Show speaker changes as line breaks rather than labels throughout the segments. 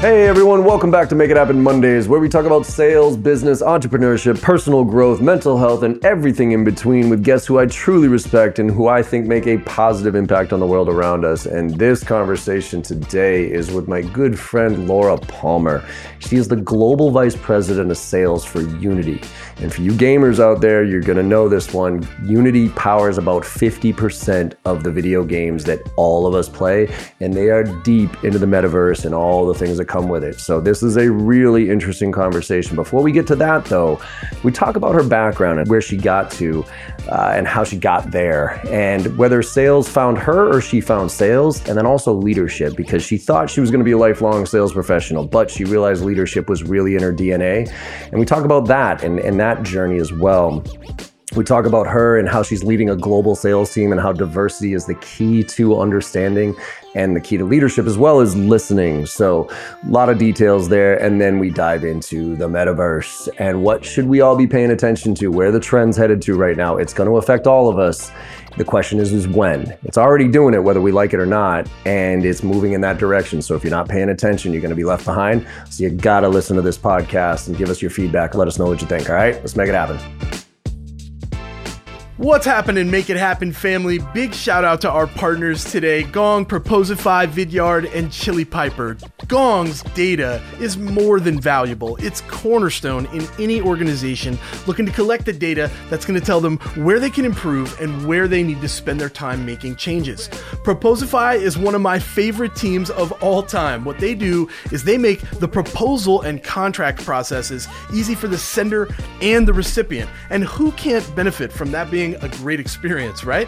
Hey everyone, welcome back to Make It Happen Mondays, where we talk about sales, business, entrepreneurship, personal growth, mental health, and everything in between with guests who I truly respect and who I think make a positive impact on the world around us. And this conversation today is with my good friend Laura Palmer. She is the Global Vice President of Sales for Unity. And for you gamers out there, you're gonna know this one. Unity powers about 50% of the video games that all of us play, and they are deep into the metaverse and all the things that come with it. So this is a really interesting conversation. Before we get to that, though, we talk about her background and where she got to, uh, and how she got there, and whether sales found her or she found sales, and then also leadership because she thought she was going to be a lifelong sales professional, but she realized leadership was really in her DNA. And we talk about that and, and that journey as well. We talk about her and how she's leading a global sales team and how diversity is the key to understanding and the key to leadership as well as listening. So, a lot of details there. And then we dive into the metaverse and what should we all be paying attention to, where the trend's headed to right now. It's going to affect all of us. The question is, is when. It's already doing it, whether we like it or not, and it's moving in that direction. So if you're not paying attention, you're going to be left behind. So you got to listen to this podcast and give us your feedback. Let us know what you think. All right, let's make it happen.
What's happening, Make It Happen family? Big shout out to our partners today Gong, Proposify, Vidyard, and Chili Piper. Gong's data is more than valuable. It's cornerstone in any organization looking to collect the data that's going to tell them where they can improve and where they need to spend their time making changes. Proposify is one of my favorite teams of all time. What they do is they make the proposal and contract processes easy for the sender and the recipient. And who can't benefit from that being a great experience, right?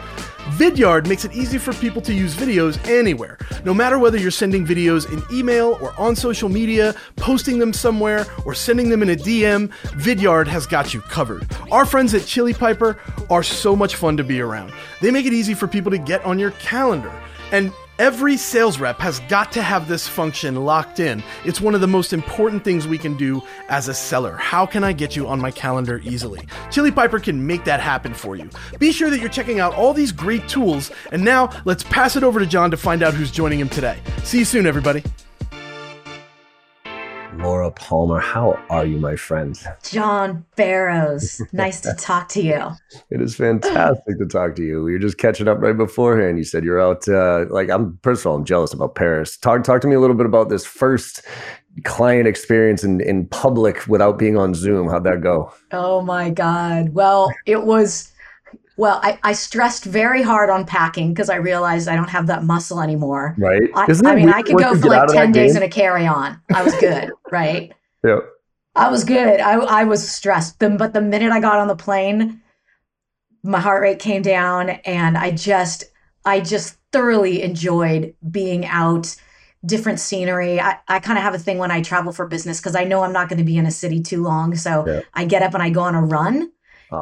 Vidyard makes it easy for people to use videos anywhere. No matter whether you're sending videos in email or on social media, posting them somewhere, or sending them in a DM, Vidyard has got you covered. Our friends at Chili Piper are so much fun to be around. They make it easy for people to get on your calendar. And Every sales rep has got to have this function locked in. It's one of the most important things we can do as a seller. How can I get you on my calendar easily? Chili Piper can make that happen for you. Be sure that you're checking out all these great tools. And now let's pass it over to John to find out who's joining him today. See you soon, everybody.
Laura Palmer, how are you, my friend?
John Barrows, nice to talk to you.
It is fantastic to talk to you. We were just catching up right beforehand. You said you're out. Uh, like I'm, first of all, I'm jealous about Paris. Talk, talk to me a little bit about this first client experience in in public without being on Zoom. How'd that go?
Oh my God. Well, it was. Well, I, I stressed very hard on packing because I realized I don't have that muscle anymore.
Right.
I, I mean, I could go for like 10 days in a carry on. I was good. right.
Yeah.
I was good. I, I was stressed. But the minute I got on the plane, my heart rate came down and I just, I just thoroughly enjoyed being out, different scenery. I, I kind of have a thing when I travel for business because I know I'm not going to be in a city too long. So yeah. I get up and I go on a run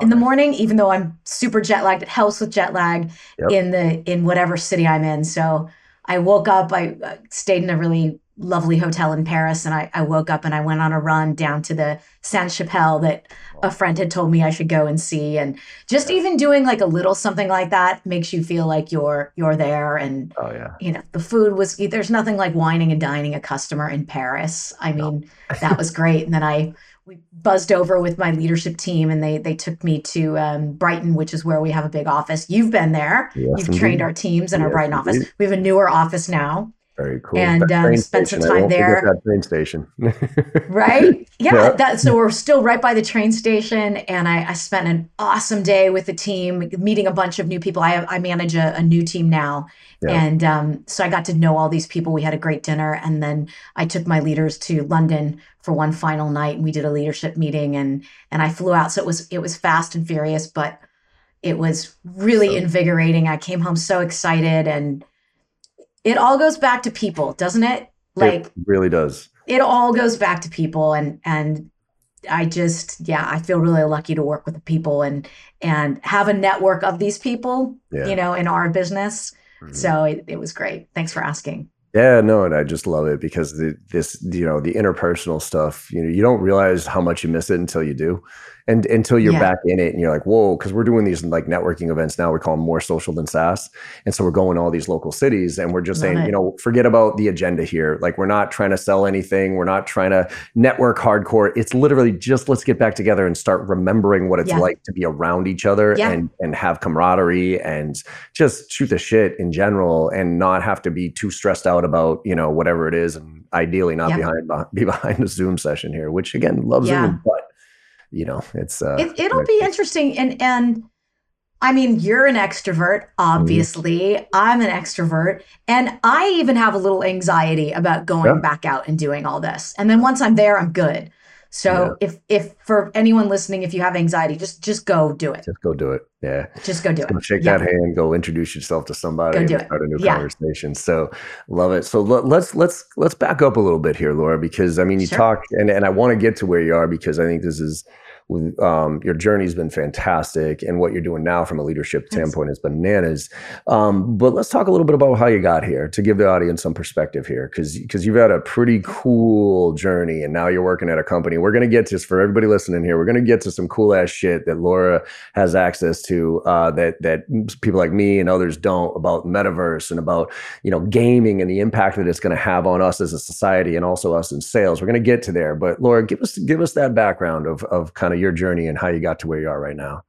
in the morning, even though I'm super jet lagged. It helps with jet lag yep. in the in whatever city I'm in. So I woke up. I uh, stayed in a really lovely hotel in Paris, and I, I woke up and I went on a run down to the Sainte Chapelle that a friend had told me I should go and see. And just even doing like a little something like that makes you feel like you're you're there. And
oh yeah,
you know the food was. There's nothing like wining and dining a customer in Paris. I mean, no. that was great. And then I we buzzed over with my leadership team and they they took me to um, Brighton, which is where we have a big office. You've been there. Yes, You've indeed. trained our teams in yes, our Brighton indeed. office. We have a newer office now.
Very cool.
And um, spent some time there.
That train station.
right? Yeah. yeah. That, so we're still right by the train station, and I, I, spent an awesome day with the team, meeting a bunch of new people. I I manage a, a new team now, yeah. and um, so I got to know all these people. We had a great dinner, and then I took my leaders to London for one final night, and we did a leadership meeting, and and I flew out. So it was it was fast and furious, but it was really so, invigorating. I came home so excited and it all goes back to people, doesn't it?
Like it really does.
It all goes back to people and and I just yeah, I feel really lucky to work with the people and and have a network of these people, yeah. you know, in our business. Mm-hmm. So it, it was great. Thanks for asking.
Yeah, no, and I just love it because the, this, you know, the interpersonal stuff, you know, you don't realize how much you miss it until you do and until you're
Yeah.
back in it and you're like, whoa, because we're doing these like networking events now. We call them more social than SaaS. And so we're going to all these local cities and we're just
Love
saying,
it.
you know, forget about the agenda here. Like we're not trying to sell anything. We're not trying to network hardcore. It's literally just let's get back together and start remembering what it's
Yeah.
like to be around each other
Yeah.
and and have camaraderie and just shoot the shit in general and not have to be too stressed out about, you know, whatever it is and ideally not behind be behind a Zoom session here, which again, love. Zoom, but you know, it's uh
it, it'll be interesting and and i mean you're an extrovert obviously. I'm an extrovert and i even have a little anxiety about going
Yeah.
back out and doing all this. And then once i'm there i'm good so if if for anyone listening if you have anxiety just just go do it
just go do it. Yeah.
just go do
Go
it
shake
Yeah.
that hand, go introduce yourself to somebody
Go do it.
start a new
Yeah.
conversation. So love it. So let, let's let's let's back up a little bit here, Laura, because I mean you
Sure.
talk and, and I want to get to where you are because I think this is um, your journey's been fantastic and what you're doing now from a leadership
Thanks.
standpoint is bananas. Um, but let's talk a little bit about how you got here to give the audience some perspective here because because you've had a pretty cool journey and now you're working at a company. We're gonna get to for everybody listening here. We're gonna get to some cool ass shit that Laura has access to uh, that that people like me and others don't about metaverse and about you know gaming and the impact that it's going to have on us as a society and also us in sales. We're going to get to there, but Laura, give us give us that background of of kind of your journey and how you got to where you are right now.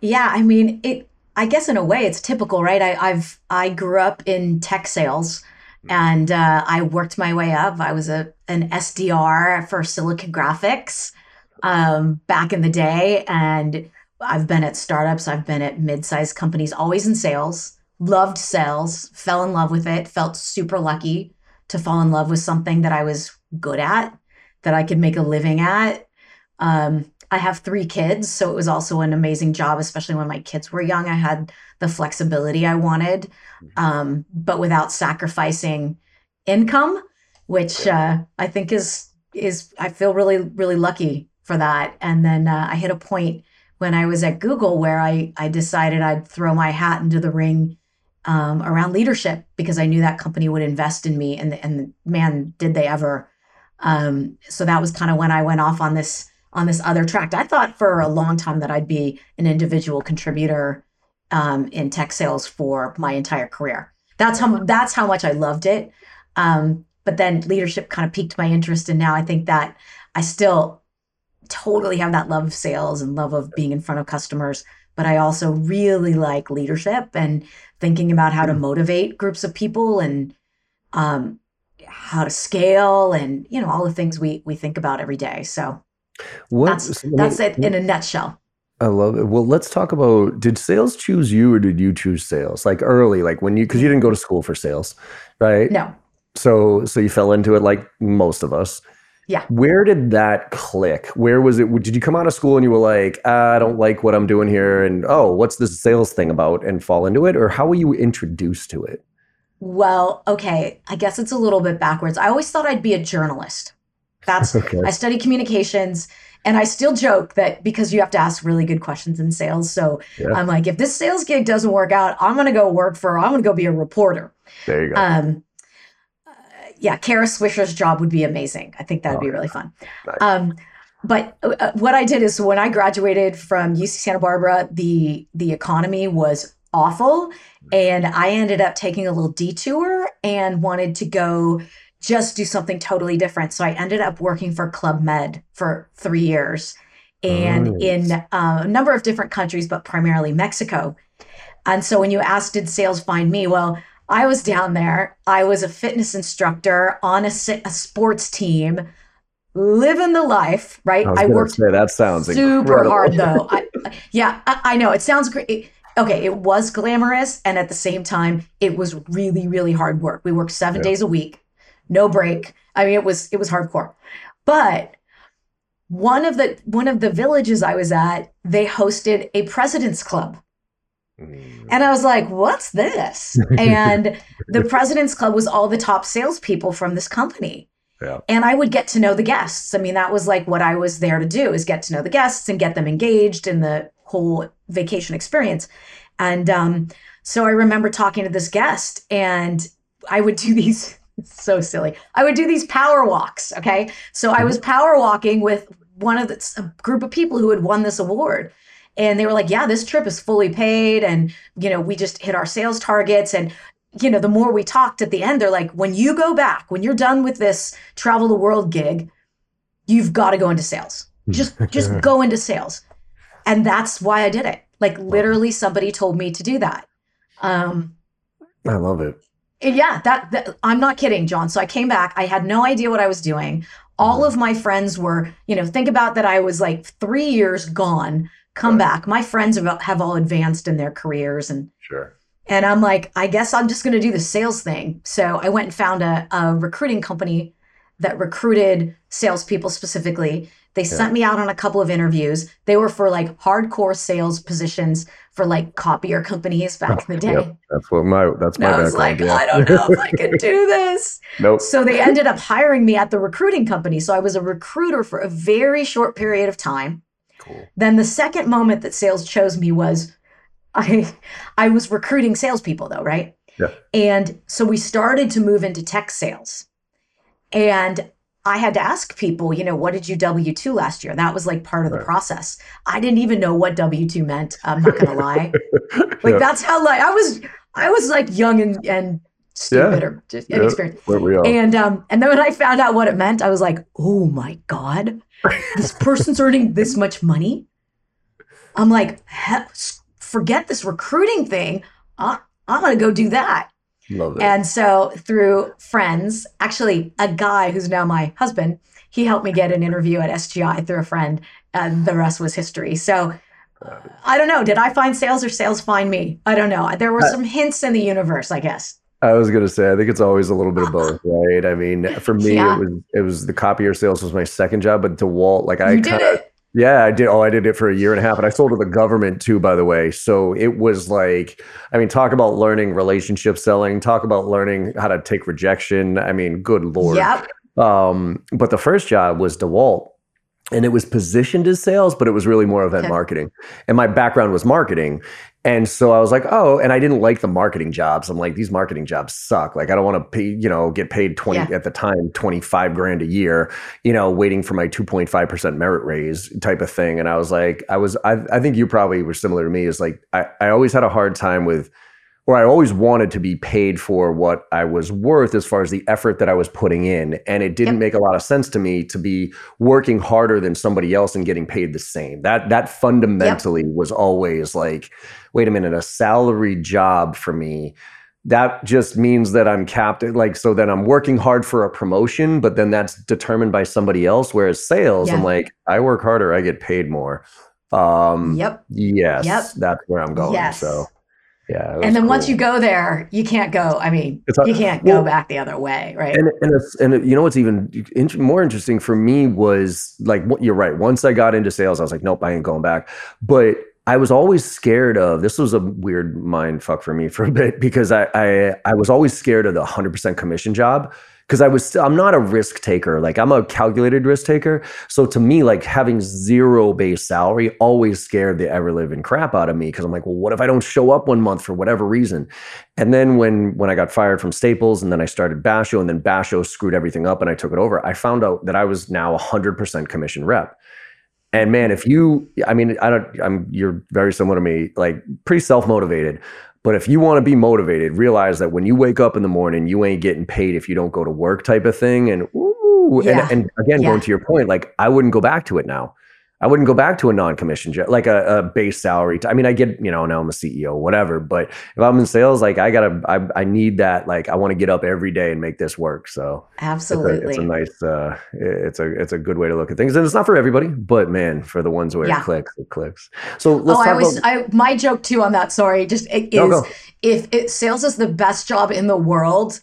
Yeah, I mean, it. I guess in a way, it's typical, right? I, I've I grew up in tech sales, and uh, I worked my way up. I was a an SDR for Silicon Graphics um, back in the day, and I've been at startups. I've been at mid-sized companies, always in sales. Loved sales, fell in love with it. Felt super lucky to fall in love with something that I was good at, that I could make a living at. Um, I have three kids, so it was also an amazing job, especially when my kids were young. I had the flexibility I wanted, um, but without sacrificing income, which uh, I think is is I feel really really lucky for that. And then uh, I hit a point when I was at Google where I I decided I'd throw my hat into the ring um, around leadership because I knew that company would invest in me, and and man, did they ever! Um, so that was kind of when I went off on this on this other track. I thought for a long time that I'd be an individual contributor um, in tech sales for my entire career. That's how that's how much I loved it. Um, but then leadership kind of piqued my interest, and now I think that I still totally have that love of sales and love of being in front of customers. But I also really like leadership and thinking about how to motivate groups of people and um, how to scale and you know all the things we we think about every day. So
What,
that's
so
that's
me-
it in a nutshell.
I love it. Well, let's talk about did sales choose you or did you choose sales? Like early, like when you because you didn't go to school for sales, right?
No,
So so you fell into it like most of us.
Yeah.
Where did that click? Where was it? Did you come out of school and you were like, "Ah, I don't like what I'm doing here, and oh, what's this sales thing about, and fall into it, or how were you introduced to it?
Well, okay. I guess it's a little bit backwards. I always thought I'd be a journalist. That's
Okay.
I studied communications and I still joke that because you have to ask really good questions in sales. So
Yeah.
I'm like, if this sales gig doesn't work out, I'm gonna go work for I'm gonna go be a reporter.
There you go.
Um uh, yeah, Kara Swisher's job would be amazing. I think that would
Oh,
be really fun.
Nice.
Um, but uh, uh, what I did is when I graduated from UC Santa Barbara, the the economy was awful, and I ended up taking a little detour and wanted to go just do something totally different. So I ended up working for Club Med for three years, and
Nice.
in uh, a number of different countries, but primarily Mexico. And so when you asked, did sales find me? Well, I was down there. I was a fitness instructor on a, a sports team, living the life, right?
I
I worked
say that sounds
super
incredible.
hard though. I, yeah, I, I know it sounds great. Okay, it was glamorous, and at the same time, it was really, really hard work. We worked seven
Yeah.
days a week, no break. I mean, it was it was hardcore. But one of the one of the villages I was at, they hosted a president's club.
Mm.
And I was like, what's this? And the President's Club was all the top salespeople from this company.
Yeah.
And I would get to know the guests. I mean, that was like what I was there to do is get to know the guests and get them engaged in the whole vacation experience. And um, so I remember talking to this guest and I would do these it's so silly. I would do these power walks. Okay. So I was power walking with one of the, a group of people who had won this award. And they were like, yeah, this trip is fully paid. And, you know, we just hit our sales targets. And, you know, the more we talked at the end, they're like, when you go back, when you're done with this travel the world gig, you've got to go into sales. Just, just go into sales. And that's why I did it. Like literally somebody told me to do that. Um,
I love it.
Yeah, that, that I'm not kidding, John. So I came back. I had no idea what I was doing. All of my friends were, you know, think about that. I was like three years gone. Come
Right.
back. My friends have, have all advanced in their careers, and
Sure.
and I'm like, I guess I'm just going to do the sales thing. So I went and found a, a recruiting company that recruited salespeople specifically. They sent me out on a couple of interviews. They were for like hardcore sales positions for like copier companies back in the day.
Yep. That's what my that's my
And I was like,
background.
I don't know if I can do this.
nope.
So they ended up hiring me at the recruiting company. So I was a recruiter for a very short period of time.
Cool.
Then the second moment that sales chose me was I I was recruiting salespeople though, right?
Yeah.
And so we started to move into tech sales. And I had to ask people, you know, what did you W 2 last year? That was like part of the
Right.
process. I didn't even know what W 2 meant. I'm not going to lie. Like
Yeah,
that's how like I was I was like young and, and stupid or just
Yeah.
inexperienced.
where we are.
And um, and then when I found out what it meant, I was like, oh my God, this person's earning this much money. I'm like, forget this recruiting thing. I, I'm gonna go do that.
Love it.
And so through friends, actually a guy who's now my husband, he helped me get an interview at SGI through a friend, and the rest was history. So I don't know. Did I find sales or sales find me? I don't know. There were
Uh,
some hints in the universe, I guess.
I was gonna say, I think it's always a little bit of both, right? I mean, for me,
Yeah.
it was it was the copier sales was my second job, but DeWalt, like I
did
kind of. Yeah, I did. Oh, I did it for a year and a half, and I sold to the government too, by the way. So it was like, I mean, talk about learning relationship selling. Talk about learning how to take rejection. I mean, good lord.
Yep.
Um, but the first job was DeWalt, and it was positioned as sales, but it was really more event
Okay.
marketing. And my background was marketing, and so I was like, oh, and I didn't like the marketing jobs. I'm like, these marketing jobs suck. Like, I don't want to pay, you know, get paid twenty
Yeah.
at the time, twenty five grand a year, you know, waiting for my two point five percent merit raise type of thing. And I was like, I was, I, I think you probably were similar to me. Is like, I, I always had a hard time with or I always wanted to be paid for what I was worth as far as the effort that I was putting in. And it didn't
Yep.
make a lot of sense to me to be working harder than somebody else and getting paid the same. That that fundamentally was always like, wait a minute, a salary job for me. That just means that I'm capped like so then I'm working hard for a promotion, but then that's determined by somebody else. Whereas sales, I'm like, I work harder, I get paid more. Um
Yep.
yes,
Yep.
that's where I'm going.
Yes.
So yeah.
And then once you go there, you can't go. I mean,
It's
you can't
well-
go back the other way, right?
And and it's, and you know what's even more interesting for me was like what you're right. Once I got into sales, I was like, nope, I ain't going back. But I was always scared of this was a weird mind fuck for me for a bit because I I, I was always scared of the 100% commission job because I was I'm not a risk taker. Like I'm a calculated risk taker. So to me, like having zero base salary always scared the ever living crap out of me because I'm like, well, what if I don't show up one month for whatever reason? And then when when I got fired from Staples and then I started Basho and then Basho screwed everything up and I took it over, I found out that I was now a hundred percent commission rep. And man, if you, I mean, I don't, I'm, you're very similar to me, like pretty self motivated. But if you want to be motivated, realize that when you wake up in the morning, you ain't getting paid if you don't go to work, type of thing. And ooh,
Yeah.
and, and again,
Yeah.
going to your point, like I wouldn't go back to it now. I wouldn't go back to a non-commission job, like a, a base salary. I mean, I get, you know, now I'm a CEO, whatever. But if I'm in sales, like I gotta, I, I need that. Like I want to get up every day and make this work. So it's a,
Absolutely.
it's a nice, uh, it's a, it's a good way to look at things, and it's not for everybody, but man, for the ones where
Yeah.
it clicks, it clicks. So let's
oh, I always,
about.
I, my joke too on that, sorry, just it
No,
is if it sales is the best job in the world,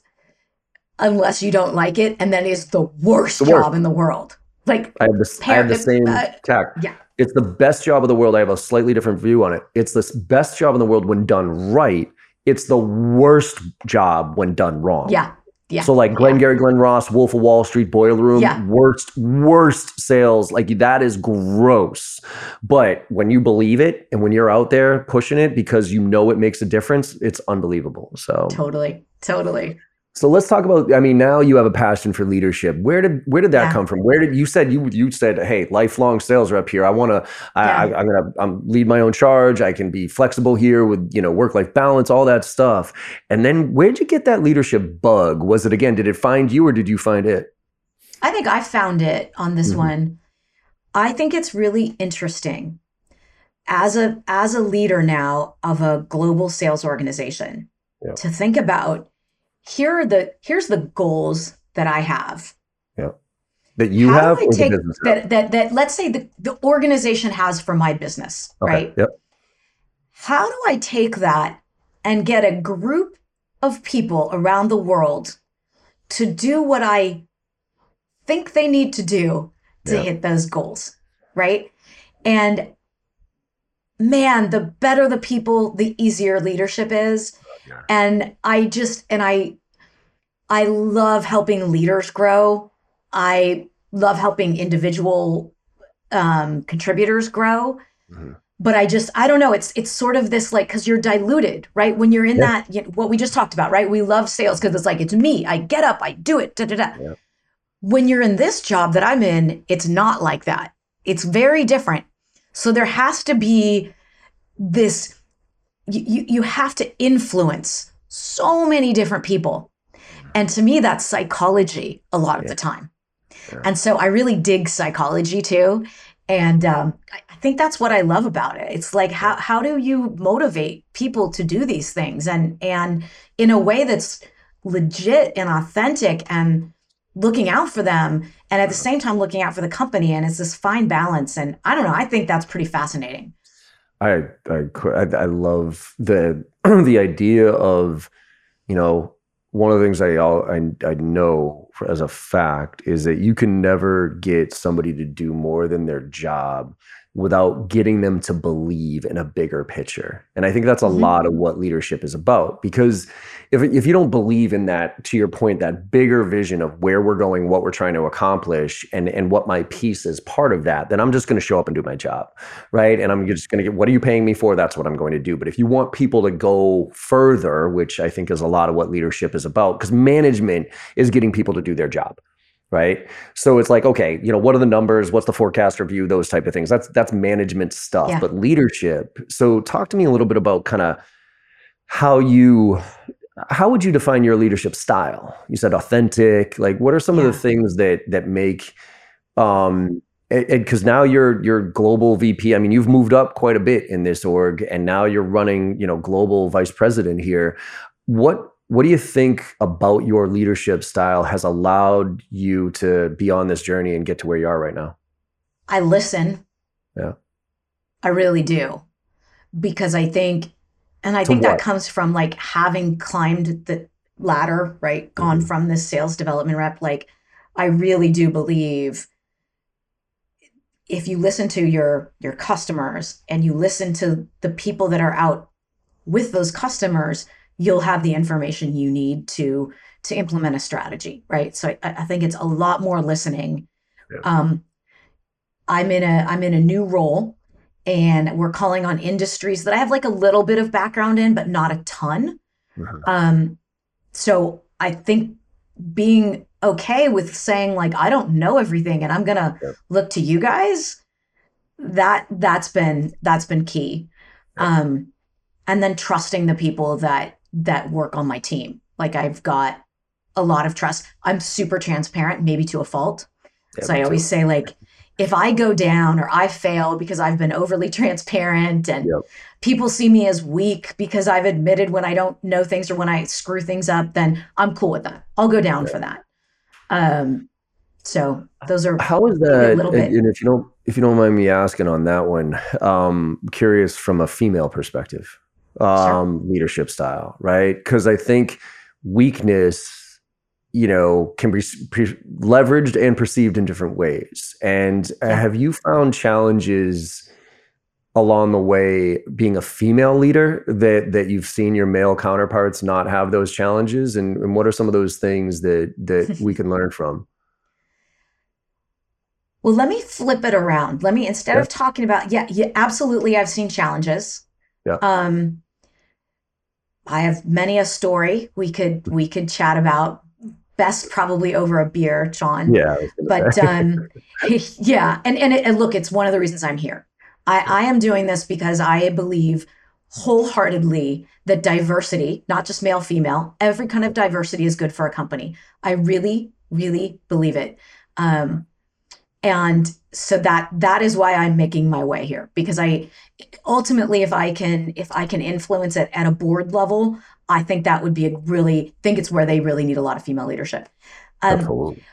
unless you don't like it, and then is the worst,
The worst.
job in the world. Like,
I have this. I have the same
uh,
tack.
yeah.
It's the best job of the world. I have a slightly different view on it. It's the best job in the world when done right. It's the worst job when done wrong.
yeah, yeah.
So like Glengarry Glen Ross, Wolf of Wall Street, Boiler Room,
Yeah.
worst, worst sales. Like that is gross. But when you believe it and when you're out there pushing it because you know it makes a difference, it's unbelievable. So
totally, totally.
So let's talk about. I mean, now you have a passion for leadership. Where did where did that
Yeah.
come from? Where did you said you you said, hey, lifelong sales rep here. I want to.
Yeah.
I, I'm gonna I'm lead my own charge. I can be flexible here with you know work life balance, all that stuff. And then where did you get that leadership bug? Was it again? Did it find you or did you find it?
I think I found it on this
Mhm.
one. I think it's really interesting as a as a leader now of a global sales organization
Yeah.
to think about here are the here's the goals that I have.
That you
How
have
do I take that that that let's say the, the organization has for my business,
Okay,
right?
Yep.
How do I take that and get a group of people around the world to do what I think they need to do to
Yeah.
hit those goals, right? And man, the better the people, the easier leadership is.
Yeah.
And I just and I I love helping leaders grow. I love helping individual um, contributors grow
Mhm.
but I just I don't know. It's it's sort of this like because you're diluted, right? When you're in
Yeah.
that, you know, what we just talked about, right? We love sales because it's like it's me. I get up, I do it. Da, da, da.
Yeah.
When you're in this job that I'm in, it's not like that. It's very different. So there has to be this. You you, have to influence so many different people, and to me, that's psychology a lot of
Yeah.
the time.
Yeah.
And so I really dig psychology too. And um, I, I think that's what I love about it. It's like how how do you motivate people to do these things and and in a way that's legit and authentic and looking out for them and at the same time looking out for the company and it's this fine balance and I don't know I think that's pretty fascinating.
I I I, love the the idea of you know one of the things I I I know as a fact is that you can never get somebody to do more than their job without getting them to believe in a bigger picture. And I think that's a
Mhm.
lot of what leadership is about because if if you don't believe in that to your point that bigger vision of where we're going, what we're trying to accomplish and and what my piece is part of that, then I'm just going to show up and do my job right? And I'm just going to get what are you paying me for? That's what I'm going to do. But if you want people to go further, which I think is a lot of what leadership is about, because management is getting people to do their job, right? So it's like, okay, you know, what are the numbers? What's the forecast review? Those type of things. That's that's management stuff.
Yeah.
But leadership. So talk to me a little bit about kind of how you how would you define your leadership style? You said authentic. Like, what are some of the things that that make um because now you're you're global VP. I mean, you've moved up quite a bit in this org, and now you're running, you know, global vice president here. What what do you think about your leadership style has allowed you to be on this journey and get to where you are right now?
I listen.
Yeah.
I really do. Because I think and I
To
think
what?
that comes from like having climbed the ladder, right? Gone
Mhm.
from this sales development rep like I really do believe if you listen to your your customers and you listen to the people that are out with those customers, you'll have the information you need to to implement a strategy, right? So I, I think it's a lot more listening.
Yeah.
Um, I'm in a I'm in a new role, and we're calling on industries that I have like a little bit of background in, but not a ton.
Mhm.
Um, so I think being okay with saying like I don't know everything and I'm gonna
Yeah.
look to you guys, that that's been that's been key.
Yeah.
Um, and then trusting the people that that work on my team. Like I've got a lot of trust. I'm super transparent, maybe to a fault.
Yeah,
so I
too.
always say like if I go down or I fail because I've been overly transparent and
Yep.
people see me as weak because I've admitted when I don't know things or when I screw things up, then I'm cool with that. I'll go down for that. Um, so those are
How is that?
little
And,
bit.
and if you don't, if you don't mind me asking on that one, um, curious from a female perspective, um, leadership style, right? Because I think weakness, you know, can be pre- leveraged and perceived in different ways. And uh,
Yeah.
have you found challenges? along the way being a female leader that that you've seen your male counterparts not have those challenges and, and what are some of those things that that we can learn from
Well, let me flip it around. Let me instead
Yeah.
of talking about yeah, yeah, absolutely I've seen challenges.
Yeah.
Um I have many a story we could we could chat about. Best probably over a beer, John.
Yeah.
But um, yeah, and and, it, and look, it's one of the reasons I'm here. I, I am doing this because I believe wholeheartedly that diversity, not just male, female, every kind of diversity is good for a company. I really, really believe it. Um, and so that that is why I'm making my way here because I ultimately if I can if I can influence it at a board level, I think that would be a really think it's where they really need a lot of female leadership. Um,
Absolutely.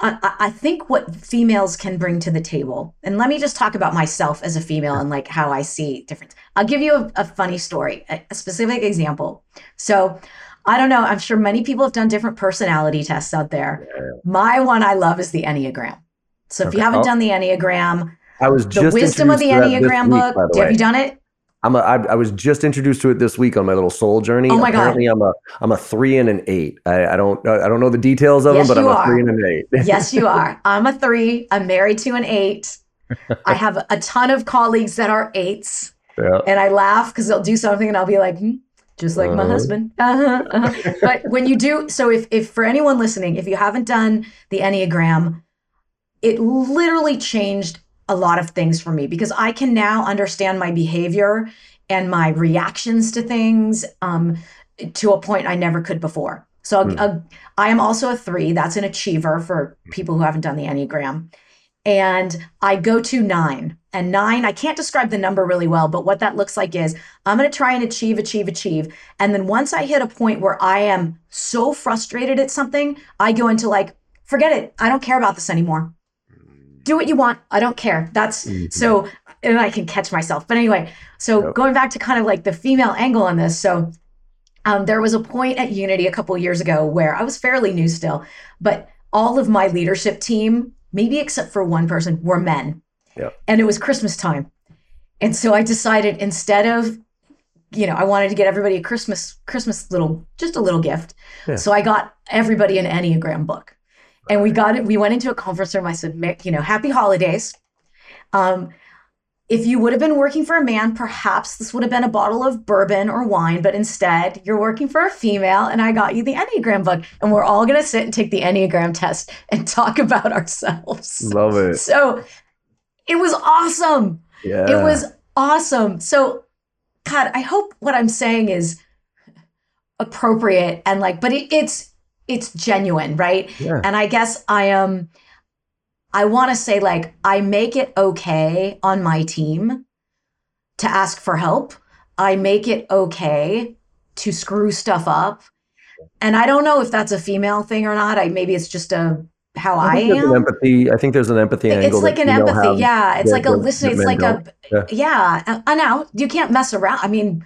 I, I think what females can bring to the table, and let me just talk about myself as a female and like how I see difference. I'll give you a, a funny story, a, a specific example. So, I don't know. I'm sure many people have done different personality tests out there. My one I love is the Enneagram. So, if
Okay.
you haven't
Oh.
done the Enneagram,
I was
the wisdom of the
introduced to that this
Enneagram book,
the
have you done it?
I'm a, I, I was just introduced to it this week on my little soul journey.
Oh my God.
I'm a I'm a three and an eight. I, I don't I don't know the details of
Yes,
them, but I'm a
are.
three and an eight.
Yes, you are. I'm a three. I'm married to an eight. I have a ton of colleagues that are eights.
yeah.
and I laugh because they'll do something and I'll be like, hmm, just like my
Uh-huh.
husband. Uh-huh, uh-huh. but when you do, so if, if for anyone listening, if you haven't done the Enneagram, it literally changed a lot of things for me because I can now understand my behavior and my reactions to things um, to a point I never could before. So
Hmm.
uh, I am also a three. That's an achiever for people who haven't done the Enneagram. And I go to nine. And nine, I can't describe the number really well, but what that looks like is I'm going to try and achieve, achieve, achieve. And then once I hit a point where I am so frustrated at something, I go into like, forget it. I don't care about this anymore. Do what you want. I don't care. That's
Mhm.
so, and I can catch myself. But anyway, so
Yep.
going back to kind of like the female angle on this. So um, there was a point at Unity a couple years ago where I was fairly new still, but all of my leadership team, maybe except for one person, were men.
Yep.
And it was Christmas time. And so I decided instead of, you know, I wanted to get everybody a Christmas, Christmas little, just a little gift.
Yeah.
So I got everybody an Enneagram book. And we got it, we went into a conference room. I said, "Mick, you know, happy holidays. Um, if you would have been working for a man, perhaps this would have been a bottle of bourbon or wine, but instead you're working for a female, and I got you the Enneagram book. And we're all going to sit and take the Enneagram test and talk about ourselves.
Love it.
So it was awesome.
Yeah.
It was awesome. So, God, I hope what I'm saying is appropriate and like, but it, it's it's genuine, right?
Yeah.
And I guess I am. I want to say like I make it okay on my team to ask for help. I make it okay to screw stuff up. And I don't know if that's a female thing or not. I maybe it's just a how I,
there's
am.
empathy. I think there's an empathy
It's
angle.
like an empathy. yeah. It's
that-
like a
that-
listen. It's like a, yeah. I- I know you can't mess around. I mean,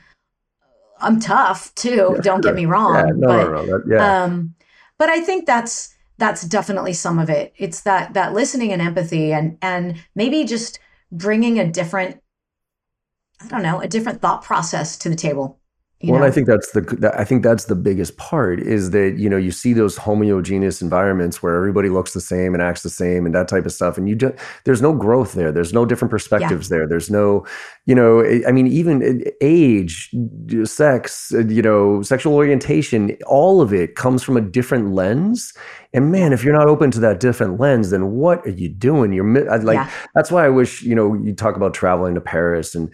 I'm tough too.
Yeah,
don't
sure.
get me wrong.
Yeah, no,
but,
no, no, that- yeah.
um, but I think that's that's definitely some of it. It's that that listening and empathy, and and maybe just bringing a different, I don't know, a different thought process to the table.
Well,
know?
I think that's the I think that's the biggest part is that you know you see those homogeneous environments where everybody looks the same and acts the same and that type of stuff, and you just there's no growth there. There's no different perspectives there. There's no, you know, I- mean, even uh, age, sex, uh, you know, sexual orientation, all of it comes from a different lens. And man, if you're not open to that different lens, then what are you doing? You're like
Yeah.
that's why I wish you know you talk about traveling to Paris and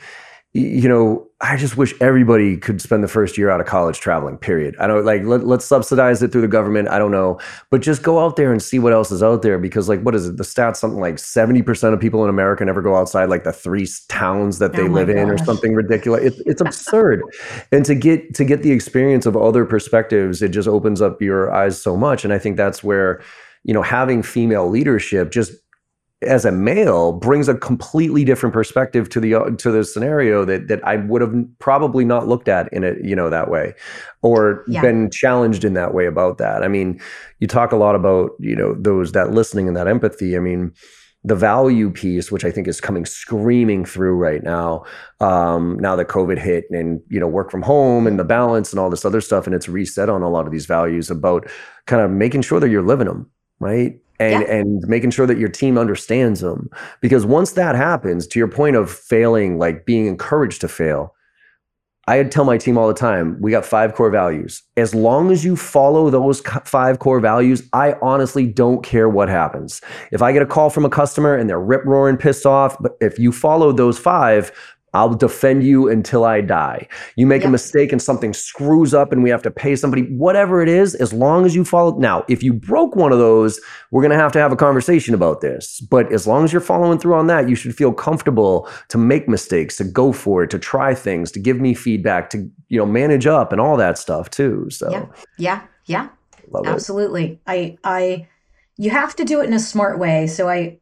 you know I just wish everybody could spend the first year out of college traveling. Period. I don't like let, let's subsidize it through the government. I don't know, but just go out there and see what else is out there because like what is it? The stats something like seventy percent of people in America never go outside like the three towns that they
Oh
live in or something ridiculous. It, it's absurd, and to get to get the experience of other perspectives, it just opens up your eyes so much. And I think that's where you know having female leadership just as a male brings a completely different perspective to the uh, to the scenario that that I would have probably not looked at in it you know that way or
Yeah.
been challenged in that way about that. I mean, you talk a lot about, you know, those that listening and that empathy. I mean, the value piece, which I think is coming screaming through right now, um, now that COVID hit and you know work from home and the balance and all this other stuff, and it's reset on a lot of these values about kind of making sure that you're living them, right? And
Yeah.
and making sure that your team understands them, because once that happens, to your point of failing, like being encouraged to fail, I tell my team all the time, we got five core values. As long as you follow those five core values, I honestly don't care what happens. If I get a call from a customer and they're rip roaring pissed off, but if you follow those five, I'll defend you until I die. You make yep. a mistake and something screws up and we have to pay somebody, whatever it is, as long as you follow. Now, if you broke one of those, we're going to have to have a conversation about this. But as long as you're following through on that, you should feel comfortable to make mistakes, to go for it, to try things, to give me feedback, to, you know, manage up and all that stuff too. So,
yeah, yeah, yeah. Love Absolutely. It. I, I, you have to do it in a smart way. So I,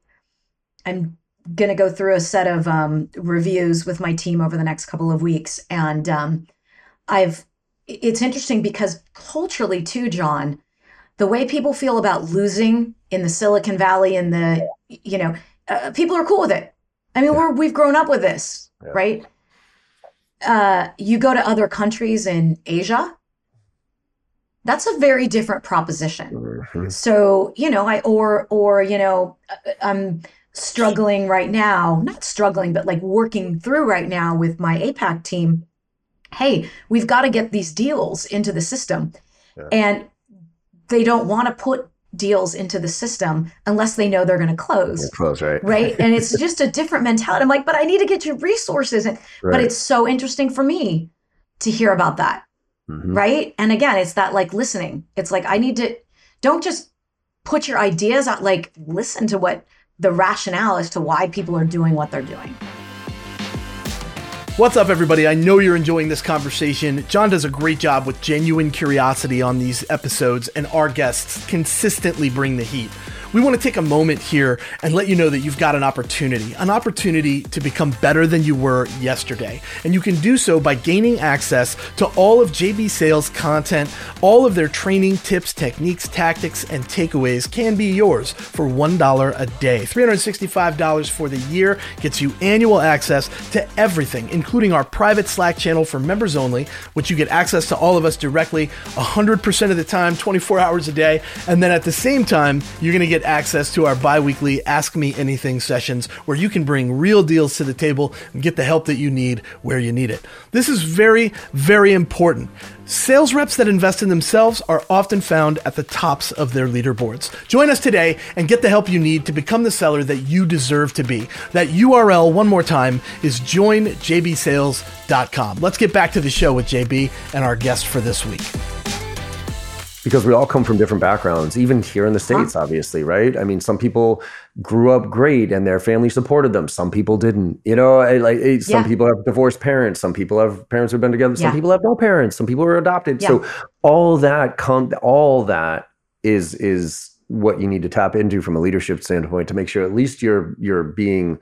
I'm going to go through a set of um, reviews with my team over the next couple of weeks, and um, I've. It's interesting because culturally too, John, the way people feel about losing in the Silicon Valley and the you know uh, people are cool with it. I mean, we're we've grown up with this, yeah. right? Uh, you go to other countries in Asia, that's a very different proposition. Mm-hmm. So you know, I or or you know, uh, I'm struggling right now, not struggling, but like working through right now with my APAC team. Hey, we've got to get these deals into the system. Yeah. And they don't want to put deals into the system unless they know they're going to close.
close, right?
Right. And it's just a different mentality. I'm like, but I need to get you resources. And, right. But it's so interesting for me to hear about that. Mm-hmm. Right. And again, it's that like listening. It's like, I need to, don't just put your ideas out, like listen to what the rationale as to why people are doing what they're doing.
What's up, everybody? I know you're enjoying this conversation. John does a great job with genuine curiosity on these episodes, and our guests consistently bring the heat we want to take a moment here and let you know that you've got an opportunity, an opportunity to become better than you were yesterday. And you can do so by gaining access to all of JB Sales content. All of their training, tips, techniques, tactics, and takeaways can be yours for $1 a day. $365 for the year gets you annual access to everything, including our private Slack channel for members only, which you get access to all of us directly 100% of the time, 24 hours a day. And then at the same time, you're going to get get access to our bi weekly Ask Me Anything sessions where you can bring real deals to the table and get the help that you need where you need it. This is very, very important. Sales reps that invest in themselves are often found at the tops of their leaderboards. Join us today and get the help you need to become the seller that you deserve to be. That URL, one more time, is joinjbsales.com. Let's get back to the show with JB and our guest for this week
because we all come from different backgrounds, even here in the uh-huh. States, huh? obviously, right? I mean, some people grew up great and their family supported them. Some people didn't. You know, like some yeah. people have divorced parents. Some people have parents who've been together. Some yeah. people have no parents. Some people are adopted. Yeah. So all that come, all that is is what you need to tap into from a leadership standpoint to make sure at least you're you're being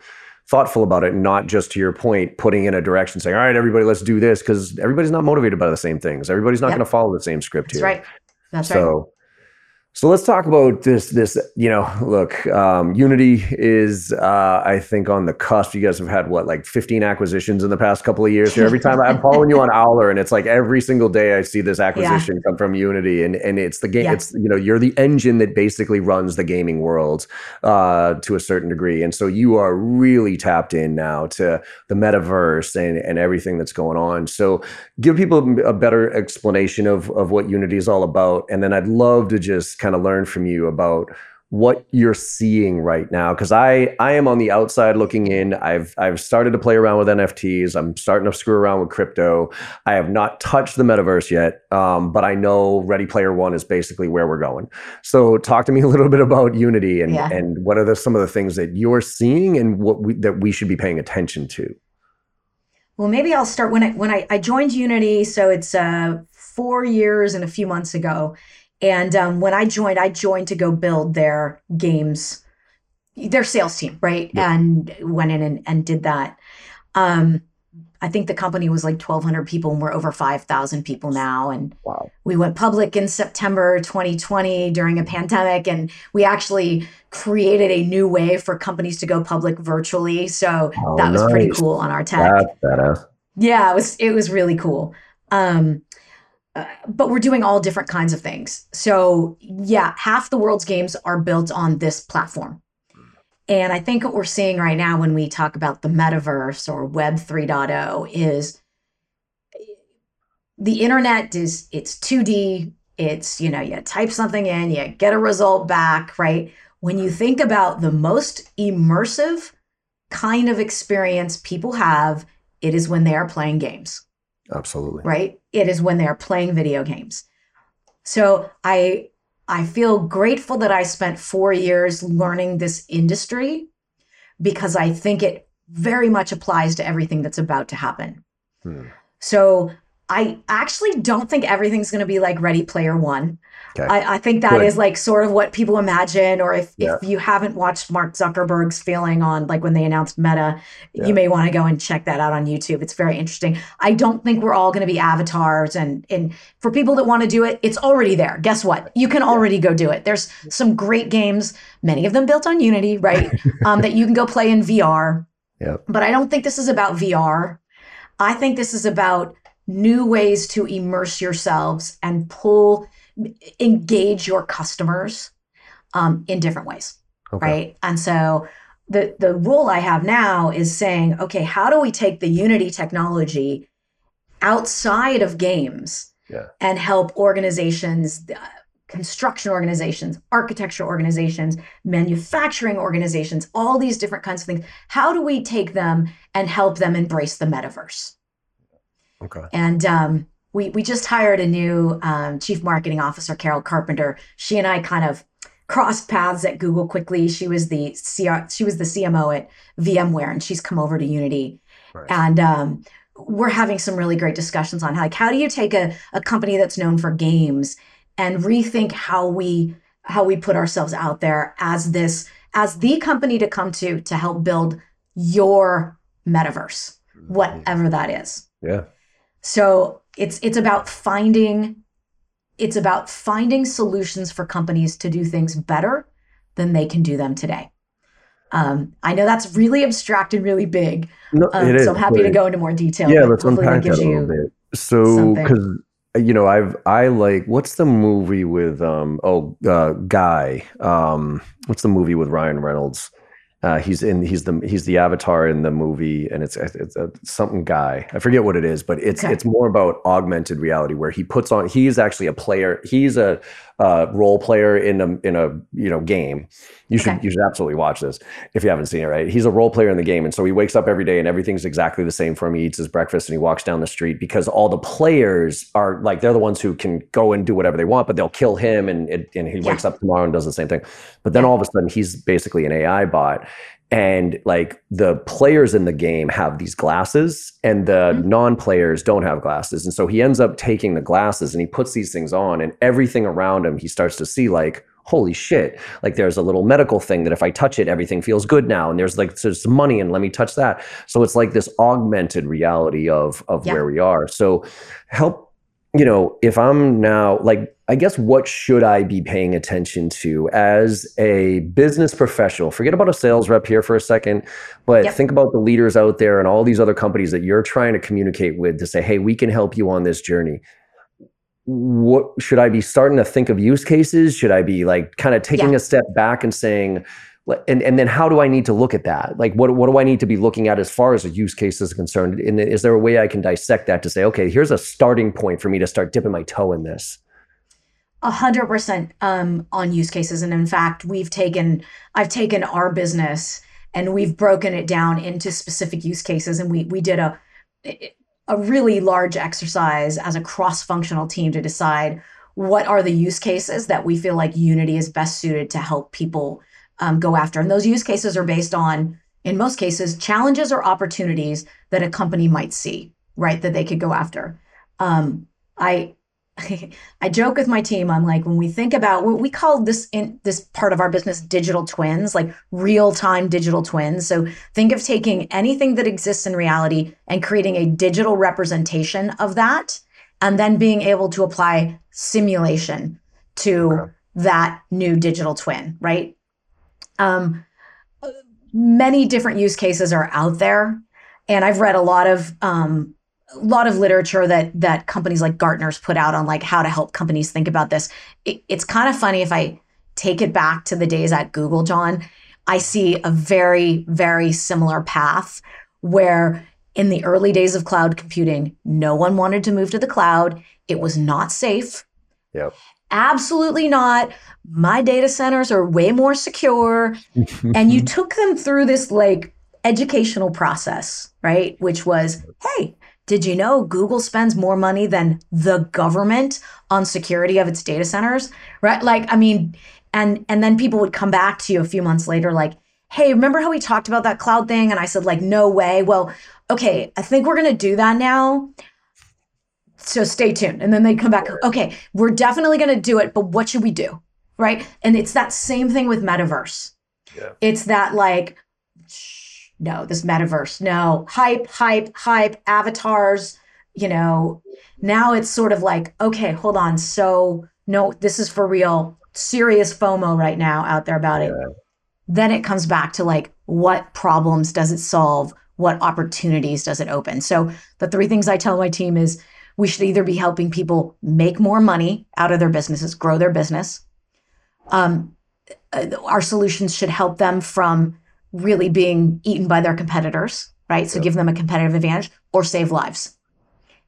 thoughtful about it, not just to your point, putting in a direction saying, all right, everybody, let's do this, because everybody's not motivated by the same things. Everybody's not yep. going to follow the same script
That's
here.
Right. That's
so,
right.
So let's talk about this. This, you know, look, um, Unity is, uh, I think, on the cusp. You guys have had what, like 15 acquisitions in the past couple of years. Here, every time I'm following you on Owler, and it's like every single day I see this acquisition yeah. come from Unity, and and it's the game. Yeah. It's you know, you're the engine that basically runs the gaming world uh, to a certain degree, and so you are really tapped in now to the metaverse and and everything that's going on. So give people a better explanation of of what Unity is all about, and then I'd love to just kind kind of learn from you about what you're seeing right now because I I am on the outside looking in. I've I've started to play around with NFTs. I'm starting to screw around with crypto. I have not touched the metaverse yet, um, but I know Ready Player One is basically where we're going. So talk to me a little bit about Unity and yeah. and what are the, some of the things that you're seeing and what we, that we should be paying attention to.
Well, maybe I'll start when I when I, I joined Unity. So it's uh, four years and a few months ago and um, when I joined, I joined to go build their games, their sales team, right? Yeah. And went in and, and did that. Um, I think the company was like 1,200 people, and we're over 5,000 people now. And wow. we went public in September 2020 during a pandemic, and we actually created a new way for companies to go public virtually. So oh, that was nice. pretty cool on our tech. That's badass. Yeah, it was it was really cool. Um, but we're doing all different kinds of things. So, yeah, half the world's games are built on this platform. And I think what we're seeing right now when we talk about the metaverse or Web 3.0 is the internet is it's 2D. It's, you know, you type something in, you get a result back, right? When you think about the most immersive kind of experience people have, it is when they are playing games.
Absolutely.
Right? It is when they are playing video games. So I I feel grateful that I spent 4 years learning this industry because I think it very much applies to everything that's about to happen. Hmm. So I actually don't think everything's going to be like Ready Player One. Okay. I, I, think that Good. is like sort of what people imagine. Or if, yeah. if you haven't watched Mark Zuckerberg's feeling on like when they announced Meta, yeah. you may want to go and check that out on YouTube. It's very interesting. I don't think we're all going to be avatars. And, and for people that want to do it, it's already there. Guess what? You can already go do it. There's some great games, many of them built on Unity, right? um, that you can go play in VR.
Yeah.
But I don't think this is about VR. I think this is about new ways to immerse yourselves and pull, engage your customers um, in different ways. Okay. Right. And so the, the role I have now is saying, okay, how do we take the Unity technology outside of games
yeah.
and help organizations, uh, construction organizations, architecture organizations, manufacturing organizations, all these different kinds of things. How do we take them and help them embrace the metaverse?
Okay.
And um, we we just hired a new um, chief marketing officer, Carol Carpenter. She and I kind of crossed paths at Google quickly. She was the CR, she was the CMO at VMware, and she's come over to Unity. Right. And um, we're having some really great discussions on how, like how do you take a, a company that's known for games and rethink how we how we put ourselves out there as this as the company to come to to help build your metaverse, mm-hmm. whatever that is.
Yeah.
So it's it's about finding it's about finding solutions for companies to do things better than they can do them today. Um, I know that's really abstract and really big. No, um, is, so I'm happy to go into more detail.
Yeah, let's unpack that, that a little bit. So, because you know, I've I like what's the movie with um oh uh, Guy um what's the movie with Ryan Reynolds? Uh, he's in. He's the he's the avatar in the movie, and it's it's a, something guy. I forget what it is, but it's okay. it's more about augmented reality where he puts on. He's actually a player. He's a uh, role player in a in a you know game. You should okay. you should absolutely watch this if you haven't seen it. Right? He's a role player in the game, and so he wakes up every day and everything's exactly the same for him. He eats his breakfast and he walks down the street because all the players are like they're the ones who can go and do whatever they want, but they'll kill him and it, and he yeah. wakes up tomorrow and does the same thing. But then all of a sudden he's basically an AI bot and like the players in the game have these glasses and the mm-hmm. non-players don't have glasses and so he ends up taking the glasses and he puts these things on and everything around him he starts to see like holy shit like there's a little medical thing that if i touch it everything feels good now and there's like there's money and let me touch that so it's like this augmented reality of of yeah. where we are so help you know, if I'm now like, I guess what should I be paying attention to as a business professional? Forget about a sales rep here for a second, but yep. think about the leaders out there and all these other companies that you're trying to communicate with to say, hey, we can help you on this journey. What should I be starting to think of use cases? Should I be like kind of taking yeah. a step back and saying, and and then how do I need to look at that? Like what what do I need to be looking at as far as a use case is concerned? And is there a way I can dissect that to say, okay, here's a starting point for me to start dipping my toe in this?
A hundred percent um, on use cases, and in fact, we've taken I've taken our business and we've broken it down into specific use cases, and we we did a a really large exercise as a cross functional team to decide what are the use cases that we feel like Unity is best suited to help people um, go after. And those use cases are based on, in most cases, challenges or opportunities that a company might see, right? That they could go after. Um, I I joke with my team. I'm like, when we think about what we call this in this part of our business, digital twins, like real time digital twins. So think of taking anything that exists in reality and creating a digital representation of that, and then being able to apply simulation to okay. that new digital twin, right? Um, many different use cases are out there, and I've read a lot of um, a lot of literature that that companies like Gartner's put out on like how to help companies think about this. It, it's kind of funny if I take it back to the days at Google, John. I see a very very similar path where in the early days of cloud computing, no one wanted to move to the cloud. It was not safe.
Yep.
Absolutely not. My data centers are way more secure. and you took them through this like educational process, right? Which was, hey, did you know Google spends more money than the government on security of its data centers? Right? Like, I mean, and and then people would come back to you a few months later like, "Hey, remember how we talked about that cloud thing?" And I said like, "No way." Well, okay, I think we're going to do that now. So stay tuned. And then they come back, "Okay, we're definitely going to do it, but what should we do?" Right? And it's that same thing with metaverse.
Yeah.
It's that like no, this metaverse, no, hype, hype, hype, avatars, you know. Now it's sort of like, okay, hold on. So, no, this is for real. Serious FOMO right now out there about it. Then it comes back to like, what problems does it solve? What opportunities does it open? So, the three things I tell my team is we should either be helping people make more money out of their businesses, grow their business. Um, uh, our solutions should help them from really being eaten by their competitors, right? So give them a competitive advantage or save lives.